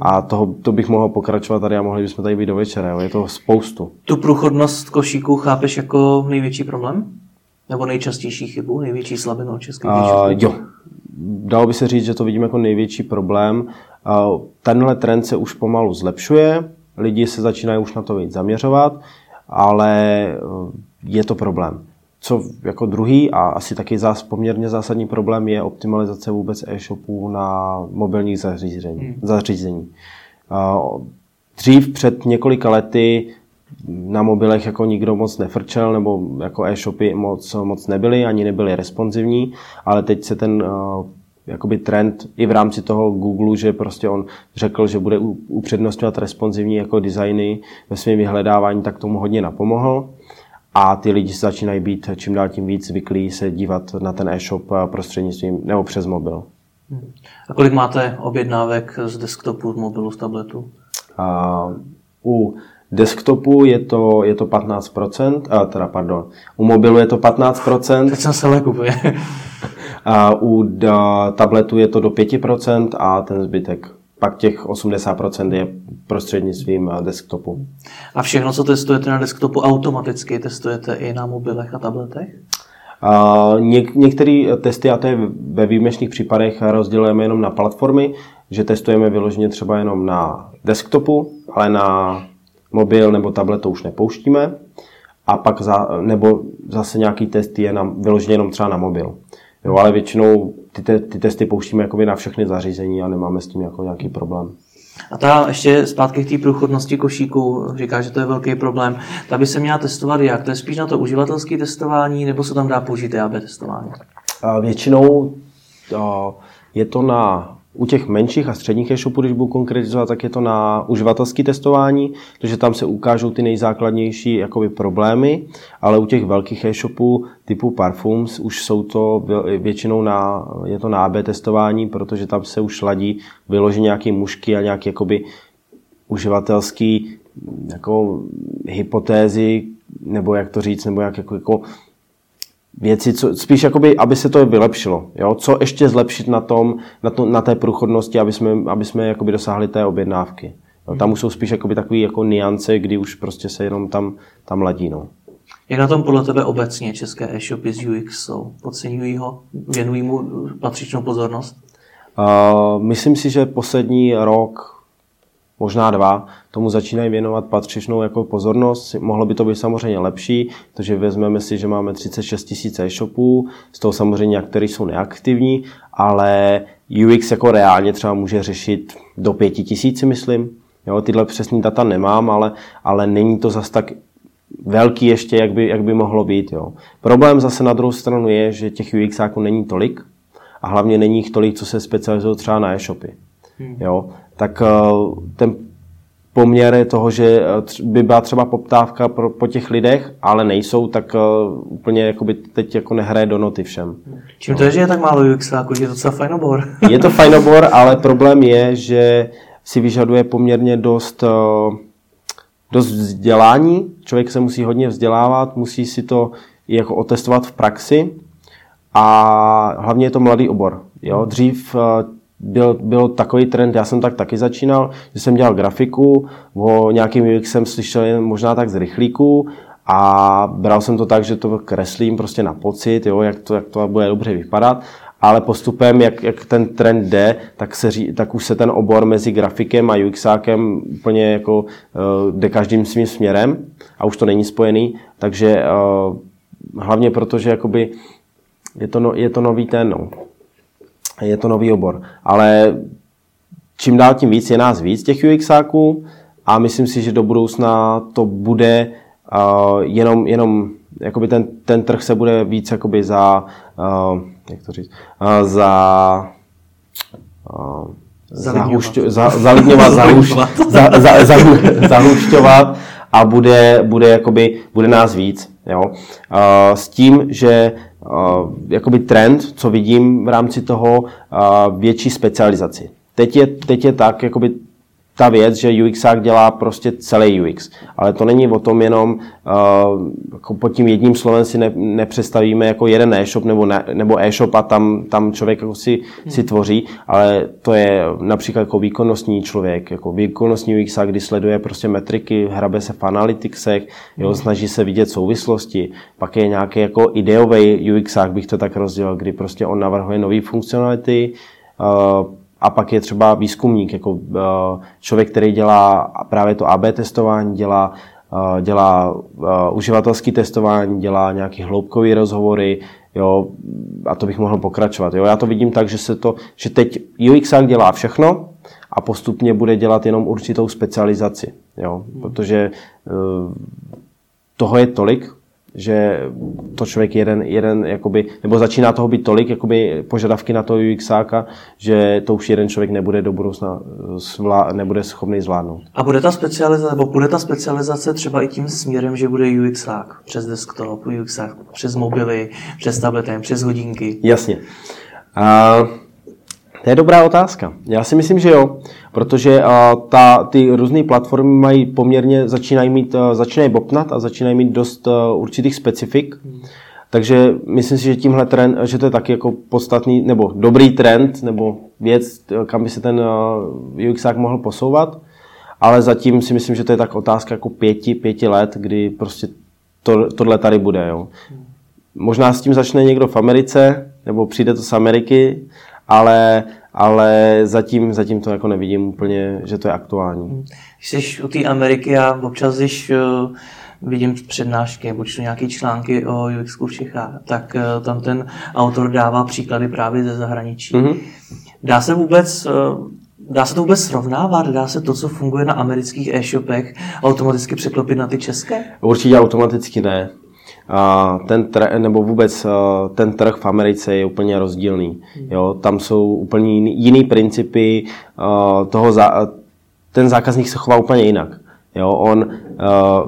Speaker 2: A toho, to bych mohl pokračovat tady a mohli bychom tady být do večera, jo? je to spoustu.
Speaker 1: Tu průchodnost košíků chápeš jako největší problém? Nebo nejčastější chybu, největší slabinu českých uh,
Speaker 2: Jo, dalo by se říct, že to vidím jako největší problém. Tenhle trend se už pomalu zlepšuje, lidi se začínají už na to víc zaměřovat, ale e, je to problém. Co jako druhý a asi taky zás, poměrně zásadní problém je optimalizace vůbec e-shopů na mobilních zařízení. Hmm. zařízení. Dřív před několika lety na mobilech jako nikdo moc nefrčel, nebo jako e-shopy moc, moc nebyly, ani nebyly responsivní, ale teď se ten uh, jakoby trend i v rámci toho Google, že prostě on řekl, že bude upřednostňovat responsivní jako designy ve svém vyhledávání, tak tomu hodně napomohl. A ty lidi začínají být čím dál tím víc zvyklí se dívat na ten e-shop prostřednictvím nebo přes mobil.
Speaker 1: A kolik máte objednávek z desktopu, z mobilu, z tabletu?
Speaker 2: A u desktopu je to, je to 15%, a teda pardon, u mobilu je to 15%.
Speaker 1: Teď jsem se lekupuje. *laughs*
Speaker 2: A u tabletu je to do 5% a ten zbytek pak těch 80% je prostřednictvím desktopu.
Speaker 1: A všechno, co testujete na desktopu, automaticky testujete i na mobilech a tabletech?
Speaker 2: něk, některé testy, a to je ve výjimečných případech, rozdělujeme jenom na platformy, že testujeme vyloženě třeba jenom na desktopu, ale na mobil nebo tablet to už nepouštíme. A pak za, nebo zase nějaký test je na, vyloženě jenom třeba na mobil. Jo, ale většinou ty, te, ty testy pouštíme jakoby na všechny zařízení a nemáme s tím jako nějaký problém.
Speaker 1: A ta ještě zpátky k té průchodnosti košíku, říká, že to je velký problém. Ta by se měla testovat jak? To je spíš na to uživatelské testování, nebo se tam dá použít AB testování?
Speaker 2: A většinou je to na u těch menších a středních e-shopů, když budu konkretizovat, tak je to na uživatelské testování, protože tam se ukážou ty nejzákladnější jakoby, problémy, ale u těch velkých e-shopů typu Parfums už jsou to většinou na, je to na AB testování, protože tam se už ladí vyloží nějaké mušky a nějaké jakoby, uživatelský jako hypotézy, nebo jak to říct, nebo jak jako, jako věci, co, spíš jakoby, aby se to vylepšilo. Jo? Co ještě zlepšit na, tom, na, to, na té průchodnosti, aby jsme, aby jsme jakoby dosáhli té objednávky. Jo? Tam už jsou spíš jakoby takové jako niance, kdy už prostě se jenom tam, tam ladí. No.
Speaker 1: Jak na tom podle tebe obecně české e-shopy z UX jsou? Podceňují ho? Věnují mu patřičnou pozornost?
Speaker 2: Uh, myslím si, že poslední rok, možná dva, tomu začínají věnovat patřičnou jako pozornost. Mohlo by to být samozřejmě lepší, protože vezmeme si, že máme 36 tisíc e-shopů, z toho samozřejmě některé jsou neaktivní, ale UX jako reálně třeba může řešit do 5 tisíc, myslím. Jo, tyhle přesní data nemám, ale, ale není to zas tak velký ještě, jak by, jak by mohlo být. Jo. Problém zase na druhou stranu je, že těch UXáků není tolik a hlavně není jich tolik, co se specializují třeba na e-shopy. Hmm. Jo tak eh, ten poměr toho, že eh, by byla třeba poptávka pro, po těch lidech, ale nejsou, tak uh, úplně jakoby teď jako nehraje do noty všem.
Speaker 1: Čím to je, že je tak málo UX, jako je to docela fajn obor? *laughs*
Speaker 2: je to fajn obor, ale problém je, že si vyžaduje poměrně dost, uh, dost vzdělání. Člověk se musí hodně vzdělávat, musí si to jako otestovat v praxi a hlavně je to mladý obor. Jo? Dřív uh, byl, byl takový trend, já jsem tak taky začínal, že jsem dělal grafiku, o nějakým UX jsem slyšel jen možná tak z rychlíku a bral jsem to tak, že to kreslím prostě na pocit, jo, jak, to, jak to bude dobře vypadat, ale postupem, jak, jak ten trend jde, tak, se, tak už se ten obor mezi grafikem a UXákem úplně jako uh, jde každým svým směrem a už to není spojený, takže uh, hlavně proto, že jakoby je to, no, je to nový ten, no je to nový obor. Ale čím dál tím víc je nás víc těch UXáků a myslím si, že do budoucna to bude uh, jenom, jenom jakoby ten, ten trh se bude víc jakoby za, uh, jak to říct, uh, za uh, zalidňovat, zahušťovat a bude, bude, jakoby, bude nás víc. Jo? Uh, s tím, že uh, jakoby trend, co vidím v rámci toho, uh, větší specializaci. Teď je, teď je tak, jakoby ta věc, že UXák dělá prostě celý UX. Ale to není o tom jenom, uh, jako pod tím jedním slovem si ne, nepředstavíme jako jeden e-shop nebo, ne, nebo e-shop a tam, tam člověk jako si, hmm. si tvoří, ale to je například jako výkonnostní člověk, jako výkonnostní UXák, kdy sleduje prostě metriky, hrabe se v analyticsech, jo, hmm. snaží se vidět souvislosti. Pak je nějaký jako ideový UXák, bych to tak rozdělil, kdy prostě on navrhuje nové funkcionality, uh, a pak je třeba výzkumník, jako eh, člověk, který dělá právě to AB testování, dělá, eh, dělá eh, uživatelské testování, dělá nějaké hloubkové rozhovory, jo, a to bych mohl pokračovat. Jo. Já to vidím tak, že, se to, že teď UX dělá všechno a postupně bude dělat jenom určitou specializaci, jo, protože toho je tolik, že to člověk jeden, jeden jakoby, nebo začíná toho být tolik jakoby požadavky na to UXáka, že to už jeden člověk nebude do budoucna svlá, nebude schopný zvládnout.
Speaker 1: A bude ta specializace, nebo bude ta specializace třeba i tím směrem, že bude UXák přes desktop, UXák přes mobily, přes tablety, přes hodinky?
Speaker 2: Jasně. A To je dobrá otázka. Já si myslím, že jo, protože uh, ta, ty různé platformy mají poměrně, začínají mít, uh, začínají bopnat a začínají mít dost uh, určitých specifik. Hmm. Takže myslím si, že tímhle trend, že to je taky jako podstatný, nebo dobrý trend, nebo věc, kam by se ten UXák mohl posouvat. Ale zatím si myslím, že to je tak otázka jako pěti, pěti let, kdy prostě to, tohle tady bude. Jo. Možná s tím začne někdo v Americe, nebo přijde to z Ameriky, ale, ale zatím, zatím to jako nevidím úplně, že to je aktuální.
Speaker 1: Když jsi u té Ameriky, já občas, když uh, vidím přednášky nebo čtu nějaké články o UX v Čechách, tak uh, tam ten autor dává příklady právě ze zahraničí. Mm-hmm. Dá se vůbec uh, Dá se to vůbec srovnávat? Dá se to, co funguje na amerických e-shopech, automaticky překlopit na ty české?
Speaker 2: Určitě automaticky ne ten trh, nebo vůbec ten trh v Americe je úplně rozdílný. Jo? Tam jsou úplně jiný, jiný principy toho, za, ten zákazník se chová úplně jinak. Jo, on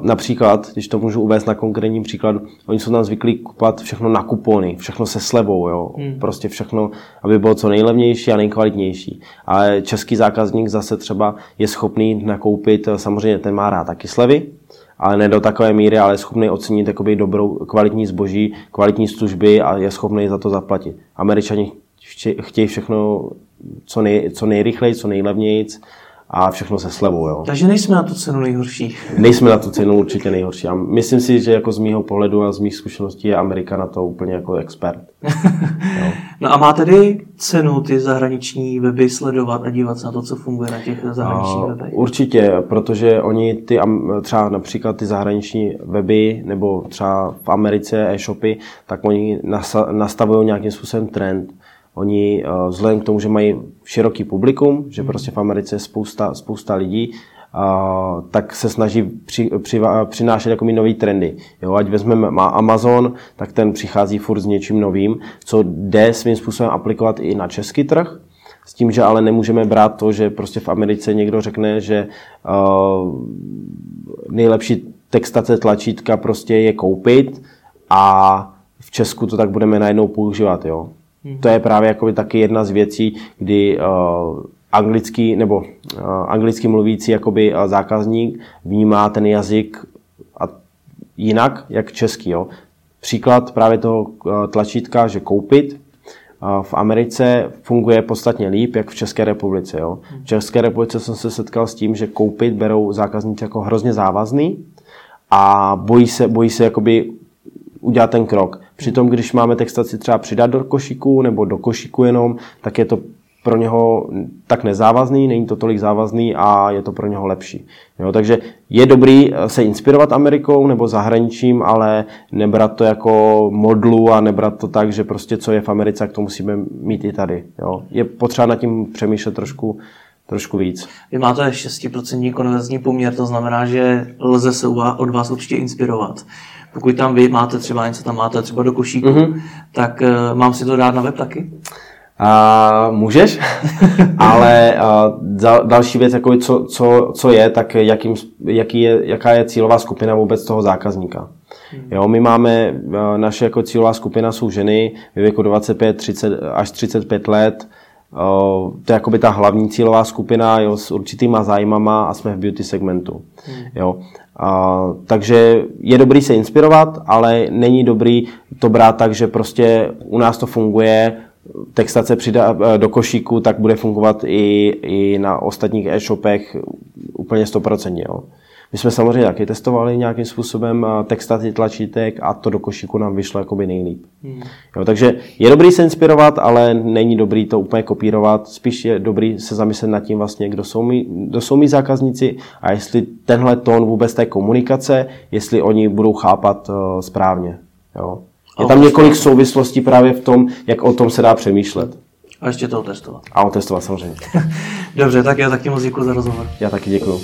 Speaker 2: například, když to můžu uvést na konkrétním příkladu, oni jsou tam zvyklí kupovat všechno na kupony, všechno se slevou, jo, hmm. prostě všechno, aby bylo co nejlevnější a nejkvalitnější. Ale český zákazník zase třeba je schopný nakoupit, samozřejmě ten má rád taky slevy, ale ne do takové míry, ale je schopný ocenit jakoby dobrou kvalitní zboží, kvalitní služby a je schopný za to zaplatit. Američani chtějí všechno co, nej, co nejrychleji, co nejlevněji a všechno se slevou. Jo.
Speaker 1: Takže nejsme na tu cenu nejhorší.
Speaker 2: Nejsme na tu cenu určitě nejhorší. A myslím si, že jako z mýho pohledu a z mých zkušeností je Amerika na to úplně jako expert. *laughs*
Speaker 1: no a má tedy cenu ty zahraniční weby sledovat a dívat se na to, co funguje na těch zahraničních webech?
Speaker 2: Určitě, protože oni ty třeba například ty zahraniční weby nebo třeba v Americe e-shopy, tak oni nastavují nějakým způsobem trend Oni eh, vzhledem k tomu, že mají široký publikum, že hmm. prostě v Americe je spousta, spousta lidí, a, eh, tak se snaží při, při, přinášet jako nový trendy. Jo, ať vezmeme má Amazon, tak ten přichází furt s něčím novým, co jde svým způsobem aplikovat i na český trh, s tím, že ale nemůžeme brát to, že prostě v Americe někdo řekne, že uh, nejlepší textace tlačítka prostě je koupit a v Česku to tak budeme najednou používat. Jo? Hmm. To je právě jakoby taky jedna z věcí, kdy uh, anglický nebo uh, anglicky mluvící jakoby uh, zákazník vnímá ten jazyk a jinak, jak český. Jo. Příklad právě toho uh, tlačítka, že koupit, v Americe funguje podstatně líp, jak v České republice. Jo. V České republice jsem se setkal s tím, že koupit berou zákazníci jako hrozně závazný a bojí se, bojí se jakoby udělat ten krok. Přitom, když máme textaci třeba přidat do košíku nebo do košíku jenom, tak je to pro něho tak nezávazný, není to tolik závazný a je to pro něho lepší. Jo, takže je dobrý se inspirovat Amerikou nebo zahraničím, ale nebrat to jako modlu a nebrat to tak, že prostě co je v Americe, tak to musíme mít i tady. Jo. Je potřeba nad tím přemýšlet trošku, trošku víc.
Speaker 1: Vy máte 6% konverzní poměr, to znamená, že lze se od vás určitě inspirovat pokud tam vy máte třeba něco, tam máte třeba do košíku, mm-hmm. tak uh, mám si to dát na web taky?
Speaker 2: Uh, můžeš, *laughs* ale uh, další věc, jako co, co, co je, tak jakým, jaký je, jaká je cílová skupina vůbec toho zákazníka. Hmm. Jo, my máme, naše jako cílová skupina jsou ženy ve věku 25 30, až 35 let, to je jakoby ta hlavní cílová skupina jo, s určitýma zájmama a jsme v beauty segmentu. Hmm. Jo. A, takže je dobrý se inspirovat, ale není dobrý to brát tak, že prostě u nás to funguje, textace přidá e, do košíku, tak bude fungovat i, i na ostatních e-shopech úplně 100%. Jo. My jsme samozřejmě taky testovali nějakým způsobem textaci tlačítek a to do košíku nám vyšlo jakoby nejlíp. Hmm. Jo, takže je dobrý se inspirovat, ale není dobrý to úplně kopírovat. Spíš je dobrý se zamyslet nad tím vlastně, kdo jsou mý, kdo jsou mý zákazníci a jestli tenhle tón vůbec té komunikace, jestli oni budou chápat uh, správně. Jo. Je tam několik souvislostí právě v tom, jak o tom se dá přemýšlet.
Speaker 1: A ještě to otestovat.
Speaker 2: A otestovat samozřejmě. *laughs*
Speaker 1: Dobře, tak já taky moc děkuji za rozhovor.
Speaker 2: Já taky děkuji.